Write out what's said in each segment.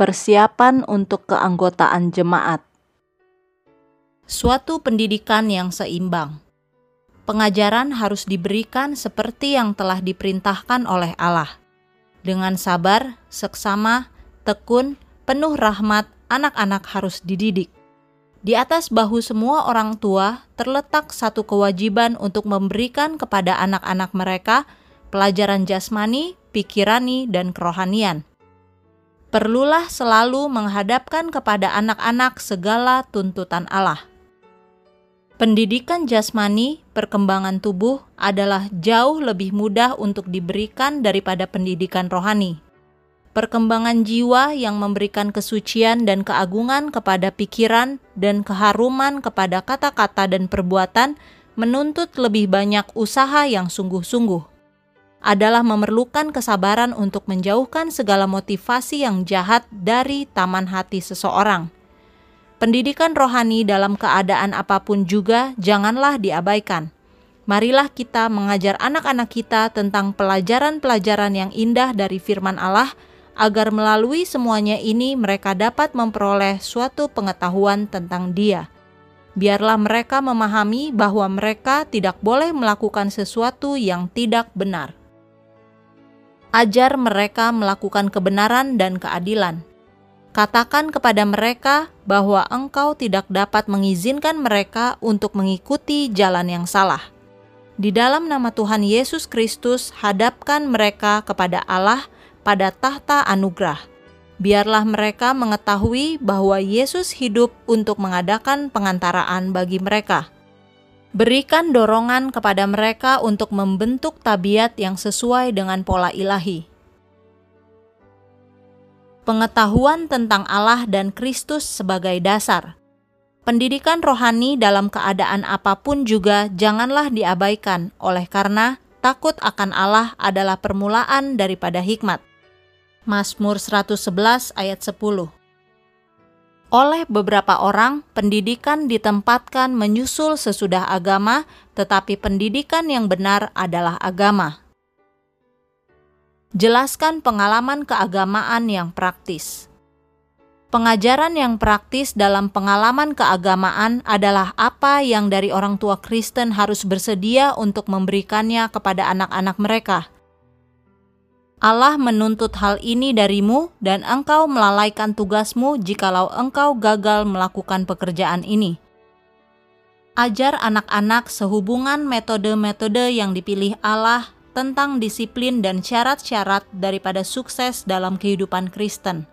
Persiapan untuk keanggotaan jemaat. Suatu pendidikan yang seimbang. Pengajaran harus diberikan seperti yang telah diperintahkan oleh Allah. Dengan sabar, seksama, tekun, penuh rahmat, anak-anak harus dididik. Di atas bahu semua orang tua terletak satu kewajiban untuk memberikan kepada anak-anak mereka pelajaran jasmani, pikirani, dan kerohanian perlulah selalu menghadapkan kepada anak-anak segala tuntutan Allah. Pendidikan jasmani, perkembangan tubuh adalah jauh lebih mudah untuk diberikan daripada pendidikan rohani. Perkembangan jiwa yang memberikan kesucian dan keagungan kepada pikiran dan keharuman kepada kata-kata dan perbuatan menuntut lebih banyak usaha yang sungguh-sungguh adalah memerlukan kesabaran untuk menjauhkan segala motivasi yang jahat dari taman hati seseorang. Pendidikan rohani dalam keadaan apa pun juga janganlah diabaikan. Marilah kita mengajar anak-anak kita tentang pelajaran-pelajaran yang indah dari firman Allah, agar melalui semuanya ini mereka dapat memperoleh suatu pengetahuan tentang Dia. Biarlah mereka memahami bahwa mereka tidak boleh melakukan sesuatu yang tidak benar ajar mereka melakukan kebenaran dan keadilan. Katakan kepada mereka bahwa engkau tidak dapat mengizinkan mereka untuk mengikuti jalan yang salah. Di dalam nama Tuhan Yesus Kristus, hadapkan mereka kepada Allah pada tahta anugerah. Biarlah mereka mengetahui bahwa Yesus hidup untuk mengadakan pengantaraan bagi mereka Berikan dorongan kepada mereka untuk membentuk tabiat yang sesuai dengan pola ilahi. Pengetahuan tentang Allah dan Kristus sebagai dasar. Pendidikan rohani dalam keadaan apa pun juga janganlah diabaikan, oleh karena takut akan Allah adalah permulaan daripada hikmat. Mazmur 111 ayat 10 oleh beberapa orang, pendidikan ditempatkan menyusul sesudah agama, tetapi pendidikan yang benar adalah agama. Jelaskan pengalaman keagamaan yang praktis. Pengajaran yang praktis dalam pengalaman keagamaan adalah apa yang dari orang tua Kristen harus bersedia untuk memberikannya kepada anak-anak mereka Allah menuntut hal ini darimu dan engkau melalaikan tugasmu jikalau engkau gagal melakukan pekerjaan ini. Ajar anak-anak sehubungan metode-metode yang dipilih Allah tentang disiplin dan syarat-syarat daripada sukses dalam kehidupan Kristen.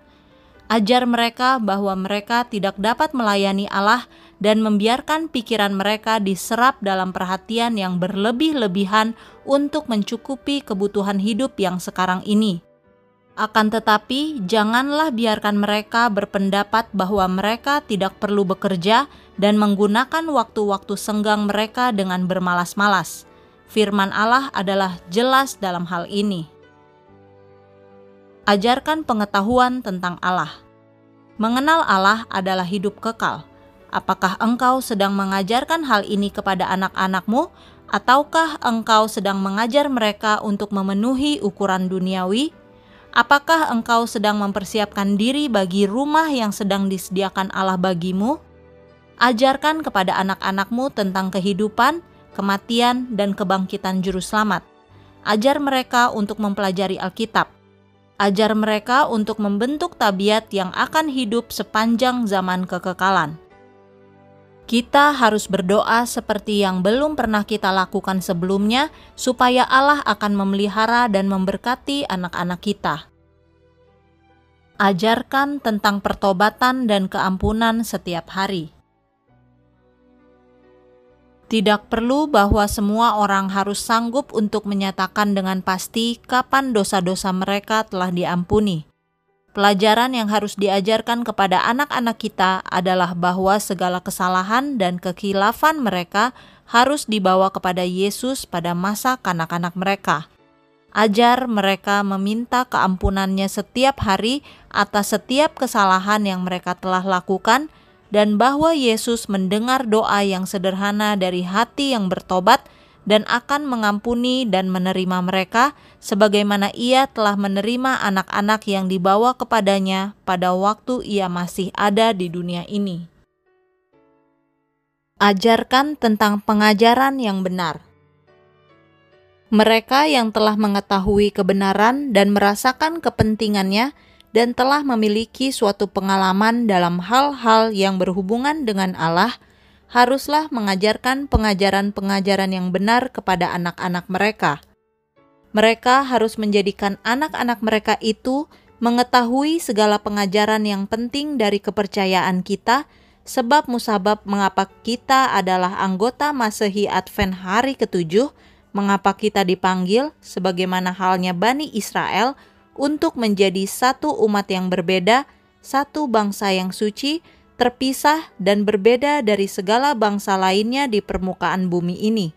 Ajar mereka bahwa mereka tidak dapat melayani Allah dan membiarkan pikiran mereka diserap dalam perhatian yang berlebih-lebihan untuk mencukupi kebutuhan hidup yang sekarang ini. Akan tetapi, janganlah biarkan mereka berpendapat bahwa mereka tidak perlu bekerja dan menggunakan waktu-waktu senggang mereka dengan bermalas-malas. Firman Allah adalah jelas dalam hal ini. Ajarkan pengetahuan tentang Allah. Mengenal Allah adalah hidup kekal Apakah engkau sedang mengajarkan hal ini kepada anak-anakmu, ataukah engkau sedang mengajar mereka untuk memenuhi ukuran duniawi? Apakah engkau sedang mempersiapkan diri bagi rumah yang sedang disediakan Allah bagimu? Ajarkan kepada anak-anakmu tentang kehidupan, kematian, dan kebangkitan Juru Selamat. Ajar mereka untuk mempelajari Alkitab. Ajar mereka untuk membentuk tabiat yang akan hidup sepanjang zaman kekekalan kita harus berdoa seperti yang belum pernah kita lakukan sebelumnya, supaya Allah akan memelihara dan memberkati anak-anak kita. Ajarkan tentang pertobatan dan keampunan setiap hari. Tidak perlu bahwa semua orang harus sanggup untuk menyatakan dengan pasti kapan dosa-dosa mereka telah diampuni. Pelajaran yang harus diajarkan kepada anak-anak kita adalah bahwa segala kesalahan dan kekilafan mereka harus dibawa kepada Yesus pada masa kanak-kanak mereka. Ajar mereka meminta keampunannya setiap hari atas setiap kesalahan yang mereka telah lakukan, dan bahwa Yesus mendengar doa yang sederhana dari hati yang bertobat dan akan mengampuni dan menerima mereka sebagaimana ia telah menerima anak-anak yang dibawa kepadanya pada waktu ia masih ada di dunia ini. Ajarkan tentang pengajaran yang benar. Mereka yang telah mengetahui kebenaran dan merasakan kepentingannya dan telah memiliki suatu pengalaman dalam hal-hal yang berhubungan dengan Allah, haruslah mengajarkan pengajaran-pengajaran yang benar kepada anak-anak mereka. Mereka harus menjadikan anak-anak mereka itu mengetahui segala pengajaran yang penting dari kepercayaan kita, sebab musabab mengapa kita adalah anggota Masehi Advent hari ketujuh, mengapa kita dipanggil, sebagaimana halnya Bani Israel, untuk menjadi satu umat yang berbeda, satu bangsa yang suci, terpisah dan berbeda dari segala bangsa lainnya di permukaan bumi ini.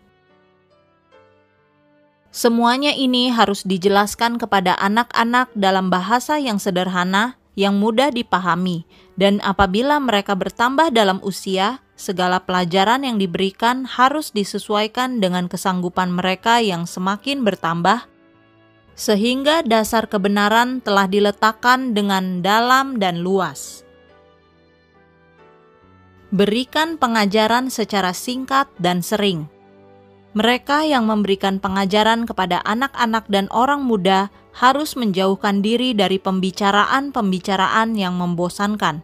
Semuanya ini harus dijelaskan kepada anak-anak dalam bahasa yang sederhana, yang mudah dipahami, dan apabila mereka bertambah dalam usia, segala pelajaran yang diberikan harus disesuaikan dengan kesanggupan mereka yang semakin bertambah, sehingga dasar kebenaran telah diletakkan dengan dalam dan luas berikan pengajaran secara singkat dan sering. Mereka yang memberikan pengajaran kepada anak-anak dan orang muda harus menjauhkan diri dari pembicaraan-pembicaraan yang membosankan.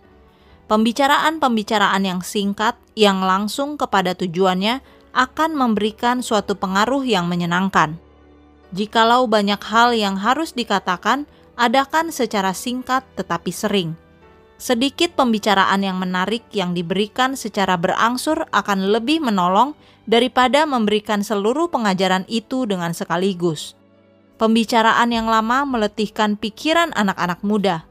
Pembicaraan-pembicaraan yang singkat, yang langsung kepada tujuannya, akan memberikan suatu pengaruh yang menyenangkan. Jikalau banyak hal yang harus dikatakan, adakan secara singkat tetapi sering sedikit pembicaraan yang menarik yang diberikan secara berangsur akan lebih menolong daripada memberikan seluruh pengajaran itu dengan sekaligus. Pembicaraan yang lama meletihkan pikiran anak-anak muda.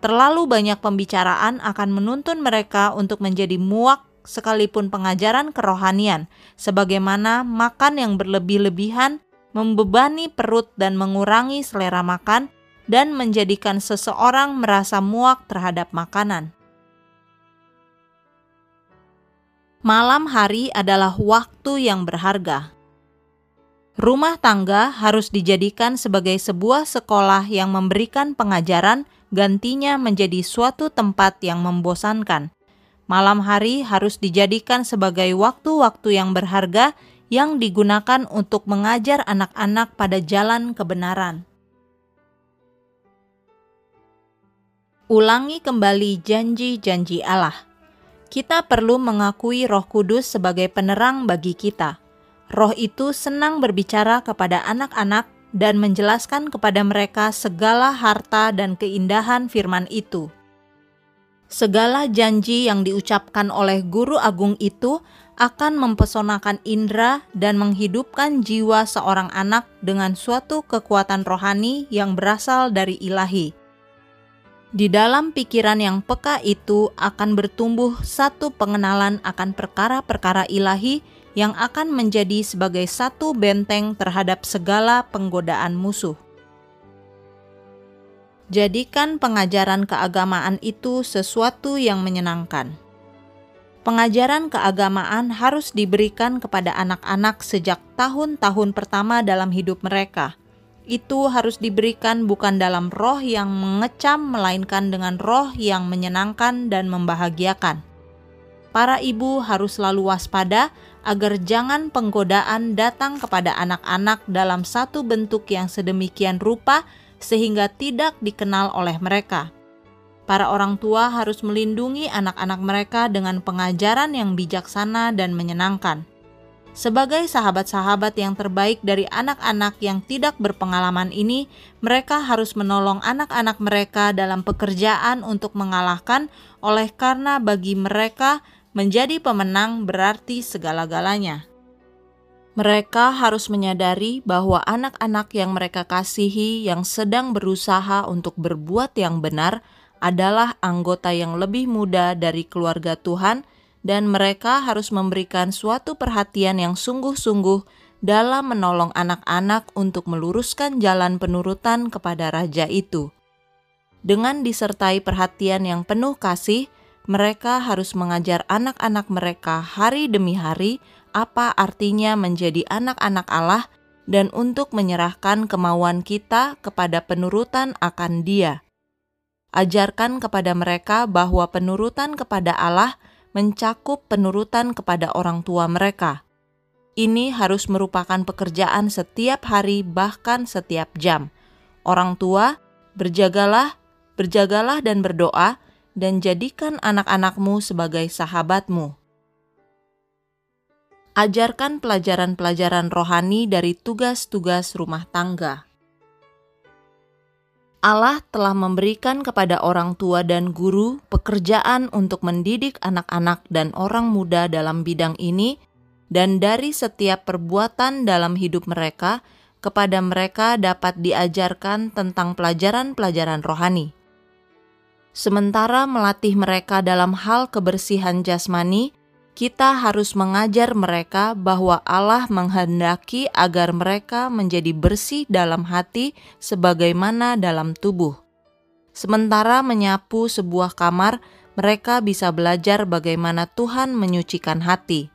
Terlalu banyak pembicaraan akan menuntun mereka untuk menjadi muak sekalipun pengajaran kerohanian, sebagaimana makan yang berlebih-lebihan membebani perut dan mengurangi selera makan, dan menjadikan seseorang merasa muak terhadap makanan. Malam hari adalah waktu yang berharga. Rumah tangga harus dijadikan sebagai sebuah sekolah yang memberikan pengajaran, gantinya menjadi suatu tempat yang membosankan. Malam hari harus dijadikan sebagai waktu-waktu yang berharga yang digunakan untuk mengajar anak-anak pada jalan kebenaran. Ulangi kembali janji-janji Allah. Kita perlu mengakui Roh Kudus sebagai penerang bagi kita. Roh itu senang berbicara kepada anak-anak dan menjelaskan kepada mereka segala harta dan keindahan firman itu. Segala janji yang diucapkan oleh guru agung itu akan mempesonakan indera dan menghidupkan jiwa seorang anak dengan suatu kekuatan rohani yang berasal dari ilahi di dalam pikiran yang peka itu akan bertumbuh satu pengenalan akan perkara-perkara ilahi yang akan menjadi sebagai satu benteng terhadap segala penggodaan musuh. Jadikan pengajaran keagamaan itu sesuatu yang menyenangkan. Pengajaran keagamaan harus diberikan kepada anak-anak sejak tahun-tahun pertama dalam hidup mereka – itu harus diberikan bukan dalam roh yang mengecam, melainkan dengan roh yang menyenangkan dan membahagiakan. Para ibu harus selalu waspada agar jangan penggodaan datang kepada anak-anak dalam satu bentuk yang sedemikian rupa sehingga tidak dikenal oleh mereka. Para orang tua harus melindungi anak-anak mereka dengan pengajaran yang bijaksana dan menyenangkan sebagai sahabat-sahabat yang terbaik dari anak-anak yang tidak berpengalaman ini, mereka harus menolong anak-anak mereka dalam pekerjaan untuk mengalahkan, oleh karena bagi mereka menjadi pemenang berarti segala-galanya. Mereka harus menyadari bahwa anak-anak yang mereka kasihi, yang sedang berusaha untuk berbuat yang benar, adalah anggota yang lebih muda dari keluarga Tuhan dan mereka harus memberikan suatu perhatian yang sungguh-sungguh dalam menolong anak-anak untuk meluruskan jalan penurutan kepada raja itu. Dengan disertai perhatian yang penuh kasih, mereka harus mengajar anak-anak mereka hari demi hari apa artinya menjadi anak-anak Allah dan untuk menyerahkan kemauan kita kepada penurutan akan Dia. Ajarkan kepada mereka bahwa penurutan kepada Allah mencakup penurutan kepada orang tua mereka. Ini harus merupakan pekerjaan setiap hari, bahkan setiap jam. Orang tua, berjagalah, berjagalah, dan berdoa, dan jadikan anak-anakmu sebagai sahabatmu. Ajarkan pelajaran-pelajaran rohani dari tugas-tugas rumah tangga. Allah telah memberikan kepada orang tua dan guru pekerjaan untuk mendidik anak-anak dan orang muda dalam bidang ini, dan dari setiap perbuatan dalam hidup mereka, kepada mereka dapat diajarkan tentang pelajaran-pelajaran rohani. Sementara melatih mereka dalam hal kebersihan jasmani, kita harus mengajar mereka bahwa Allah menghendaki agar mereka menjadi bersih dalam hati sebagaimana dalam tubuh. Sementara menyapu sebuah kamar, mereka bisa belajar bagaimana Tuhan menyucikan hati.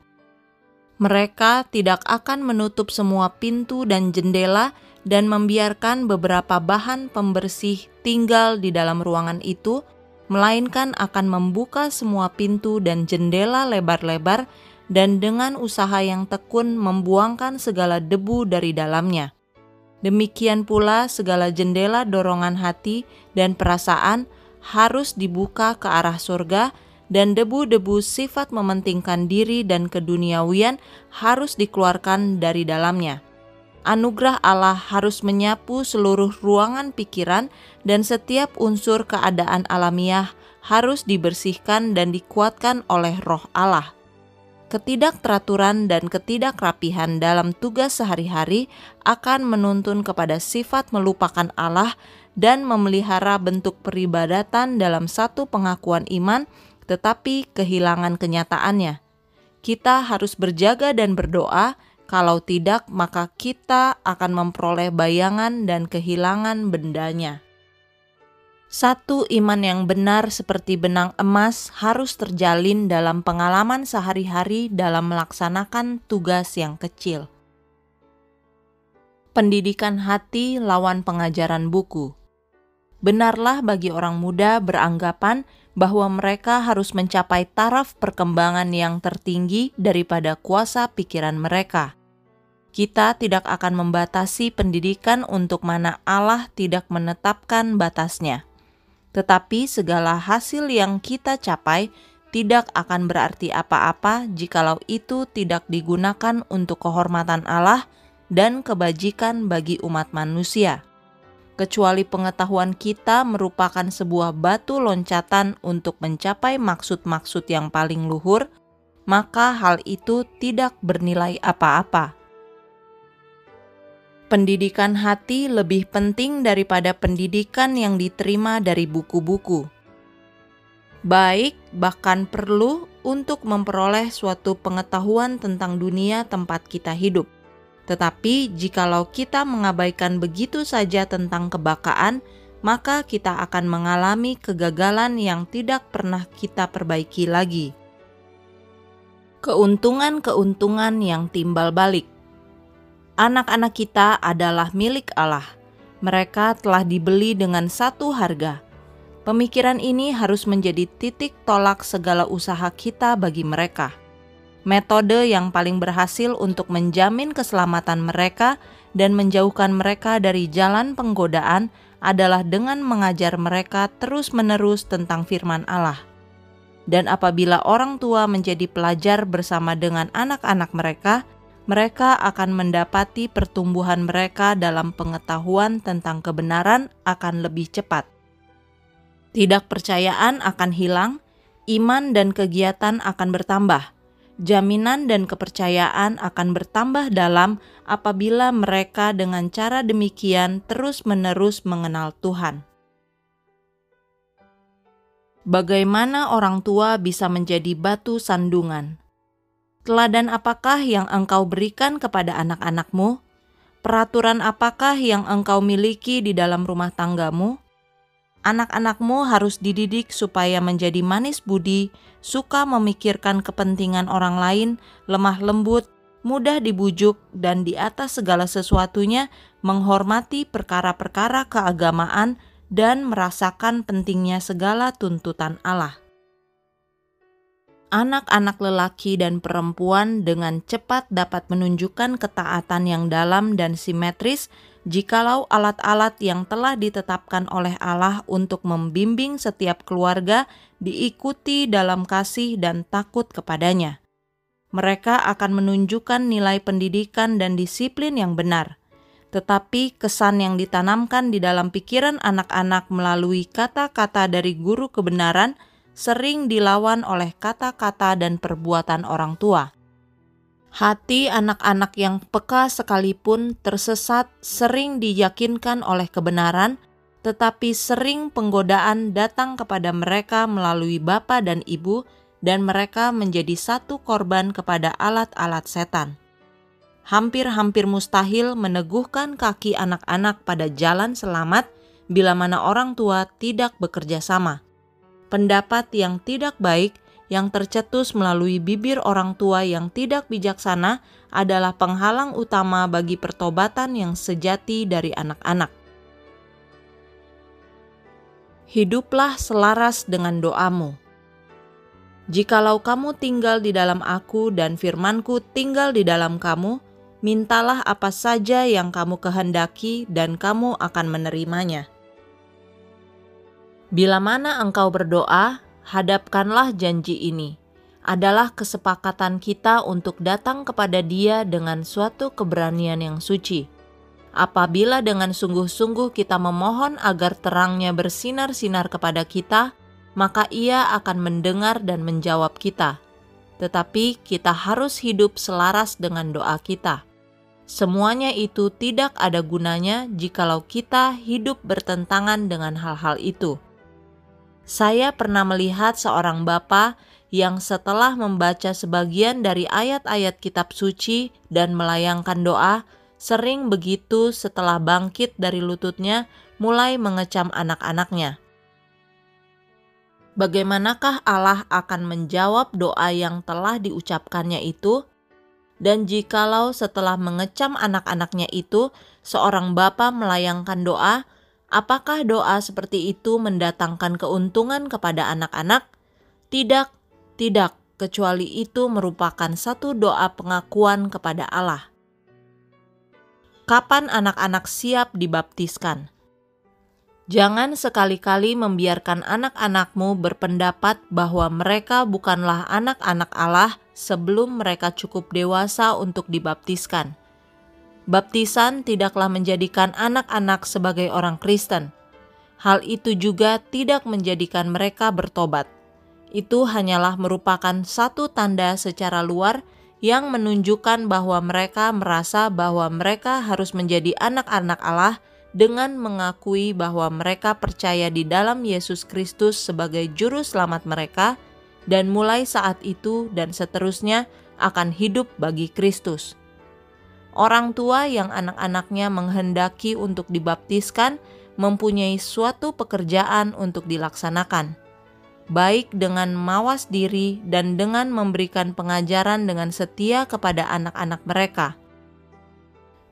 Mereka tidak akan menutup semua pintu dan jendela dan membiarkan beberapa bahan pembersih tinggal di dalam ruangan itu melainkan akan membuka semua pintu dan jendela lebar-lebar dan dengan usaha yang tekun membuangkan segala debu dari dalamnya. Demikian pula segala jendela dorongan hati dan perasaan harus dibuka ke arah surga dan debu-debu sifat mementingkan diri dan keduniawian harus dikeluarkan dari dalamnya anugerah Allah harus menyapu seluruh ruangan pikiran dan setiap unsur keadaan alamiah harus dibersihkan dan dikuatkan oleh roh Allah. Ketidakteraturan dan ketidakrapihan dalam tugas sehari-hari akan menuntun kepada sifat melupakan Allah dan memelihara bentuk peribadatan dalam satu pengakuan iman, tetapi kehilangan kenyataannya. Kita harus berjaga dan berdoa kalau tidak, maka kita akan memperoleh bayangan dan kehilangan bendanya. Satu iman yang benar seperti benang emas harus terjalin dalam pengalaman sehari-hari dalam melaksanakan tugas yang kecil. Pendidikan hati lawan pengajaran buku. Benarlah bagi orang muda beranggapan bahwa mereka harus mencapai taraf perkembangan yang tertinggi daripada kuasa pikiran mereka. Kita tidak akan membatasi pendidikan untuk mana Allah tidak menetapkan batasnya. Tetapi segala hasil yang kita capai tidak akan berarti apa-apa jikalau itu tidak digunakan untuk kehormatan Allah dan kebajikan bagi umat manusia kecuali pengetahuan kita merupakan sebuah batu loncatan untuk mencapai maksud-maksud yang paling luhur, maka hal itu tidak bernilai apa-apa. Pendidikan hati lebih penting daripada pendidikan yang diterima dari buku-buku. Baik, bahkan perlu untuk memperoleh suatu pengetahuan tentang dunia tempat kita hidup tetapi jikalau kita mengabaikan begitu saja tentang kebakaan, maka kita akan mengalami kegagalan yang tidak pernah kita perbaiki lagi. Keuntungan-keuntungan yang timbal balik. Anak-anak kita adalah milik Allah. Mereka telah dibeli dengan satu harga. Pemikiran ini harus menjadi titik tolak segala usaha kita bagi mereka metode yang paling berhasil untuk menjamin keselamatan mereka dan menjauhkan mereka dari jalan penggodaan adalah dengan mengajar mereka terus-menerus tentang firman Allah. Dan apabila orang tua menjadi pelajar bersama dengan anak-anak mereka, mereka akan mendapati pertumbuhan mereka dalam pengetahuan tentang kebenaran akan lebih cepat. Tidak percayaan akan hilang, iman dan kegiatan akan bertambah jaminan dan kepercayaan akan bertambah dalam apabila mereka dengan cara demikian terus-menerus mengenal Tuhan. Bagaimana orang tua bisa menjadi batu sandungan? Teladan apakah yang engkau berikan kepada anak-anakmu? Peraturan apakah yang engkau miliki di dalam rumah tanggamu? Anak-anakmu harus dididik supaya menjadi manis budi, suka memikirkan kepentingan orang lain, lemah lembut, mudah dibujuk, dan di atas segala sesuatunya menghormati perkara-perkara keagamaan dan merasakan pentingnya segala tuntutan Allah. Anak-anak lelaki dan perempuan dengan cepat dapat menunjukkan ketaatan yang dalam dan simetris jikalau alat-alat yang telah ditetapkan oleh Allah untuk membimbing setiap keluarga diikuti dalam kasih dan takut kepadanya. Mereka akan menunjukkan nilai pendidikan dan disiplin yang benar tetapi kesan yang ditanamkan di dalam pikiran anak-anak melalui kata-kata dari guru kebenaran sering dilawan oleh kata-kata dan perbuatan orang tua. Hati anak-anak yang peka sekalipun tersesat sering diyakinkan oleh kebenaran, tetapi sering penggodaan datang kepada mereka melalui bapa dan ibu, dan mereka menjadi satu korban kepada alat-alat setan hampir-hampir mustahil meneguhkan kaki anak-anak pada jalan selamat bila mana orang tua tidak bekerja sama. Pendapat yang tidak baik yang tercetus melalui bibir orang tua yang tidak bijaksana adalah penghalang utama bagi pertobatan yang sejati dari anak-anak. Hiduplah selaras dengan doamu. Jikalau kamu tinggal di dalam aku dan firmanku tinggal di dalam kamu, mintalah apa saja yang kamu kehendaki dan kamu akan menerimanya. Bila mana engkau berdoa, hadapkanlah janji ini. Adalah kesepakatan kita untuk datang kepada Dia dengan suatu keberanian yang suci. Apabila dengan sungguh-sungguh kita memohon agar terangnya bersinar-sinar kepada kita, maka Ia akan mendengar dan menjawab kita. Tetapi kita harus hidup selaras dengan doa kita. Semuanya itu tidak ada gunanya jikalau kita hidup bertentangan dengan hal-hal itu. Saya pernah melihat seorang bapak yang setelah membaca sebagian dari ayat-ayat kitab suci dan melayangkan doa, sering begitu setelah bangkit dari lututnya mulai mengecam anak-anaknya. Bagaimanakah Allah akan menjawab doa yang telah diucapkannya itu? Dan jikalau setelah mengecam anak-anaknya itu, seorang bapa melayangkan doa, apakah doa seperti itu mendatangkan keuntungan kepada anak-anak? Tidak, tidak, kecuali itu merupakan satu doa pengakuan kepada Allah. Kapan anak-anak siap dibaptiskan? Jangan sekali-kali membiarkan anak-anakmu berpendapat bahwa mereka bukanlah anak-anak Allah sebelum mereka cukup dewasa untuk dibaptiskan. Baptisan tidaklah menjadikan anak-anak sebagai orang Kristen. Hal itu juga tidak menjadikan mereka bertobat. Itu hanyalah merupakan satu tanda secara luar yang menunjukkan bahwa mereka merasa bahwa mereka harus menjadi anak-anak Allah dengan mengakui bahwa mereka percaya di dalam Yesus Kristus sebagai Juru Selamat mereka, dan mulai saat itu dan seterusnya akan hidup bagi Kristus. Orang tua yang anak-anaknya menghendaki untuk dibaptiskan mempunyai suatu pekerjaan untuk dilaksanakan, baik dengan mawas diri dan dengan memberikan pengajaran dengan setia kepada anak-anak mereka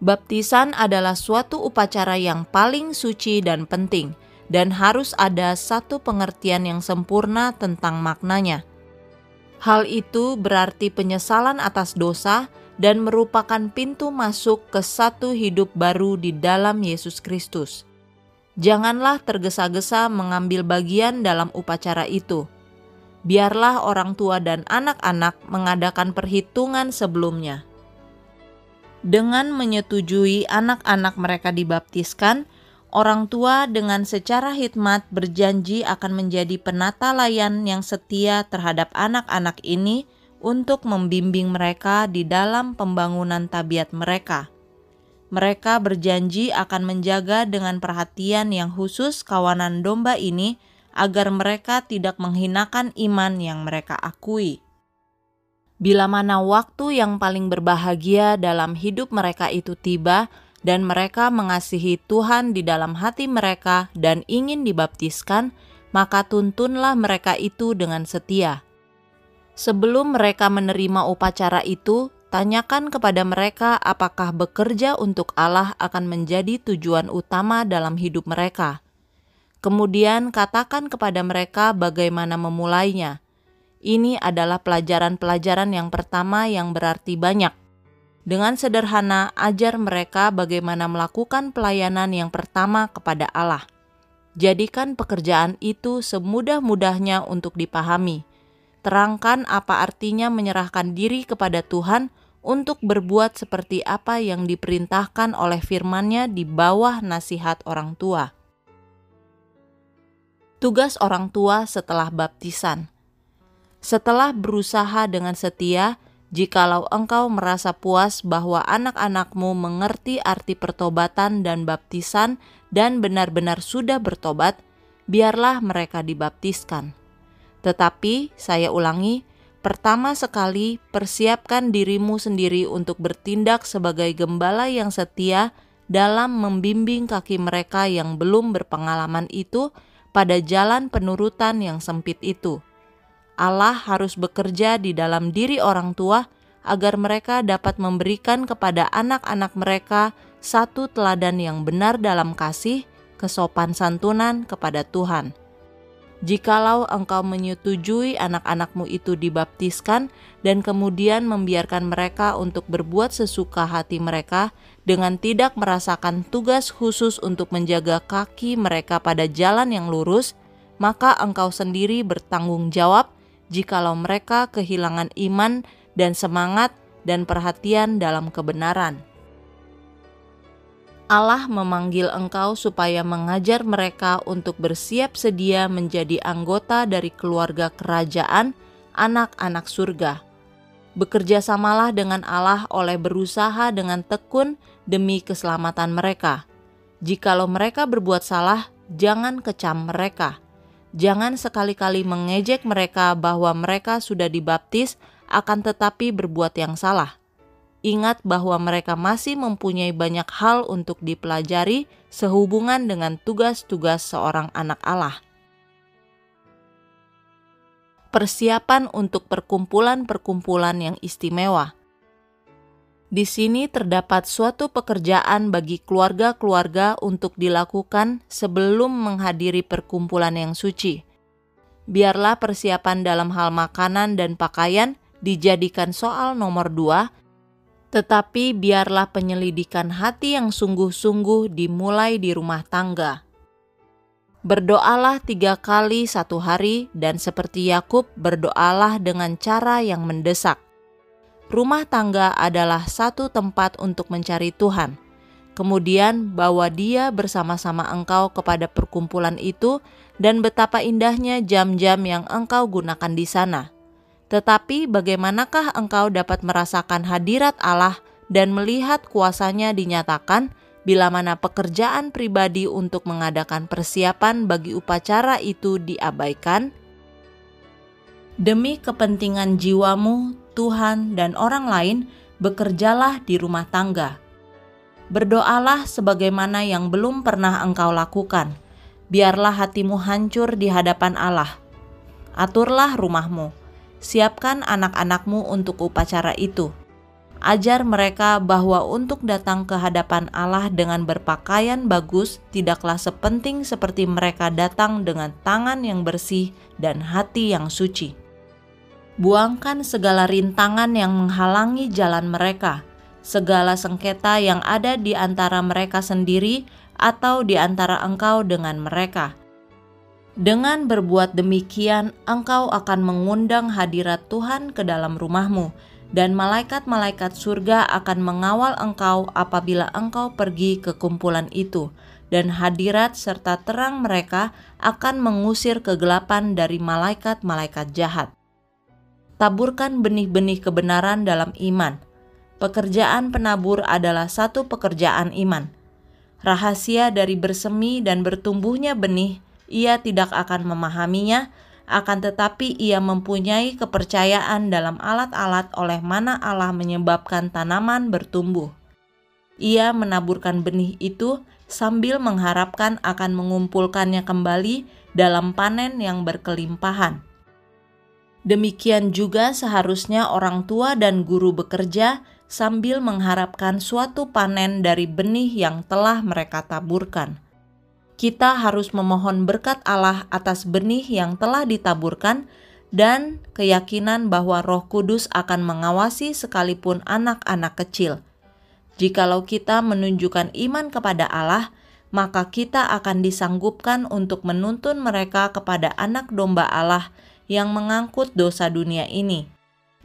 Baptisan adalah suatu upacara yang paling suci dan penting, dan harus ada satu pengertian yang sempurna tentang maknanya. Hal itu berarti penyesalan atas dosa dan merupakan pintu masuk ke satu hidup baru di dalam Yesus Kristus. Janganlah tergesa-gesa mengambil bagian dalam upacara itu. Biarlah orang tua dan anak-anak mengadakan perhitungan sebelumnya dengan menyetujui anak-anak mereka dibaptiskan, orang tua dengan secara hikmat berjanji akan menjadi penata layan yang setia terhadap anak-anak ini untuk membimbing mereka di dalam pembangunan tabiat mereka. Mereka berjanji akan menjaga dengan perhatian yang khusus kawanan domba ini agar mereka tidak menghinakan iman yang mereka akui bila mana waktu yang paling berbahagia dalam hidup mereka itu tiba, dan mereka mengasihi Tuhan di dalam hati mereka dan ingin dibaptiskan, maka tuntunlah mereka itu dengan setia. Sebelum mereka menerima upacara itu, tanyakan kepada mereka apakah bekerja untuk Allah akan menjadi tujuan utama dalam hidup mereka. Kemudian katakan kepada mereka bagaimana memulainya. Ini adalah pelajaran-pelajaran yang pertama yang berarti banyak dengan sederhana, ajar mereka bagaimana melakukan pelayanan yang pertama kepada Allah. Jadikan pekerjaan itu semudah-mudahnya untuk dipahami. Terangkan apa artinya menyerahkan diri kepada Tuhan untuk berbuat seperti apa yang diperintahkan oleh firman-Nya di bawah nasihat orang tua. Tugas orang tua setelah baptisan. Setelah berusaha dengan setia, Jikalau engkau merasa puas bahwa anak-anakmu mengerti arti pertobatan dan baptisan dan benar-benar sudah bertobat, biarlah mereka dibaptiskan. Tetapi, saya ulangi, pertama sekali persiapkan dirimu sendiri untuk bertindak sebagai gembala yang setia dalam membimbing kaki mereka yang belum berpengalaman itu pada jalan penurutan yang sempit itu Allah harus bekerja di dalam diri orang tua agar mereka dapat memberikan kepada anak-anak mereka satu teladan yang benar dalam kasih, kesopan santunan kepada Tuhan. Jikalau engkau menyetujui anak-anakmu itu dibaptiskan dan kemudian membiarkan mereka untuk berbuat sesuka hati mereka dengan tidak merasakan tugas khusus untuk menjaga kaki mereka pada jalan yang lurus, maka engkau sendiri bertanggung jawab jikalau mereka kehilangan iman dan semangat dan perhatian dalam kebenaran. Allah memanggil engkau supaya mengajar mereka untuk bersiap sedia menjadi anggota dari keluarga kerajaan anak-anak surga. Bekerjasamalah dengan Allah oleh berusaha dengan tekun demi keselamatan mereka. Jikalau mereka berbuat salah, jangan kecam mereka Jangan sekali-kali mengejek mereka bahwa mereka sudah dibaptis, akan tetapi berbuat yang salah. Ingat bahwa mereka masih mempunyai banyak hal untuk dipelajari sehubungan dengan tugas-tugas seorang anak Allah. Persiapan untuk perkumpulan-perkumpulan yang istimewa. Di sini terdapat suatu pekerjaan bagi keluarga-keluarga untuk dilakukan sebelum menghadiri perkumpulan yang suci. Biarlah persiapan dalam hal makanan dan pakaian dijadikan soal nomor dua, tetapi biarlah penyelidikan hati yang sungguh-sungguh dimulai di rumah tangga. Berdoalah tiga kali satu hari, dan seperti Yakub, berdoalah dengan cara yang mendesak rumah tangga adalah satu tempat untuk mencari Tuhan. Kemudian bawa dia bersama-sama engkau kepada perkumpulan itu dan betapa indahnya jam-jam yang engkau gunakan di sana. Tetapi bagaimanakah engkau dapat merasakan hadirat Allah dan melihat kuasanya dinyatakan bila mana pekerjaan pribadi untuk mengadakan persiapan bagi upacara itu diabaikan? Demi kepentingan jiwamu, Tuhan, dan orang lain, bekerjalah di rumah tangga. Berdoalah sebagaimana yang belum pernah engkau lakukan. Biarlah hatimu hancur di hadapan Allah. Aturlah rumahmu. Siapkan anak-anakmu untuk upacara itu. Ajar mereka bahwa untuk datang ke hadapan Allah dengan berpakaian bagus tidaklah sepenting seperti mereka datang dengan tangan yang bersih dan hati yang suci. Buangkan segala rintangan yang menghalangi jalan mereka, segala sengketa yang ada di antara mereka sendiri atau di antara engkau dengan mereka. Dengan berbuat demikian, engkau akan mengundang hadirat Tuhan ke dalam rumahmu, dan malaikat-malaikat surga akan mengawal engkau apabila engkau pergi ke kumpulan itu, dan hadirat serta terang mereka akan mengusir kegelapan dari malaikat-malaikat jahat taburkan benih-benih kebenaran dalam iman. Pekerjaan penabur adalah satu pekerjaan iman. Rahasia dari bersemi dan bertumbuhnya benih, ia tidak akan memahaminya, akan tetapi ia mempunyai kepercayaan dalam alat-alat oleh mana Allah menyebabkan tanaman bertumbuh. Ia menaburkan benih itu sambil mengharapkan akan mengumpulkannya kembali dalam panen yang berkelimpahan. Demikian juga seharusnya orang tua dan guru bekerja sambil mengharapkan suatu panen dari benih yang telah mereka taburkan. Kita harus memohon berkat Allah atas benih yang telah ditaburkan dan keyakinan bahwa Roh Kudus akan mengawasi sekalipun anak-anak kecil. Jikalau kita menunjukkan iman kepada Allah, maka kita akan disanggupkan untuk menuntun mereka kepada anak domba Allah yang mengangkut dosa dunia ini.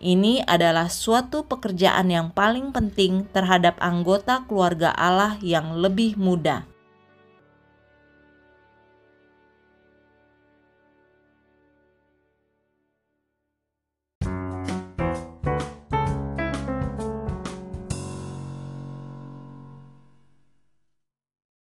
Ini adalah suatu pekerjaan yang paling penting terhadap anggota keluarga Allah yang lebih muda.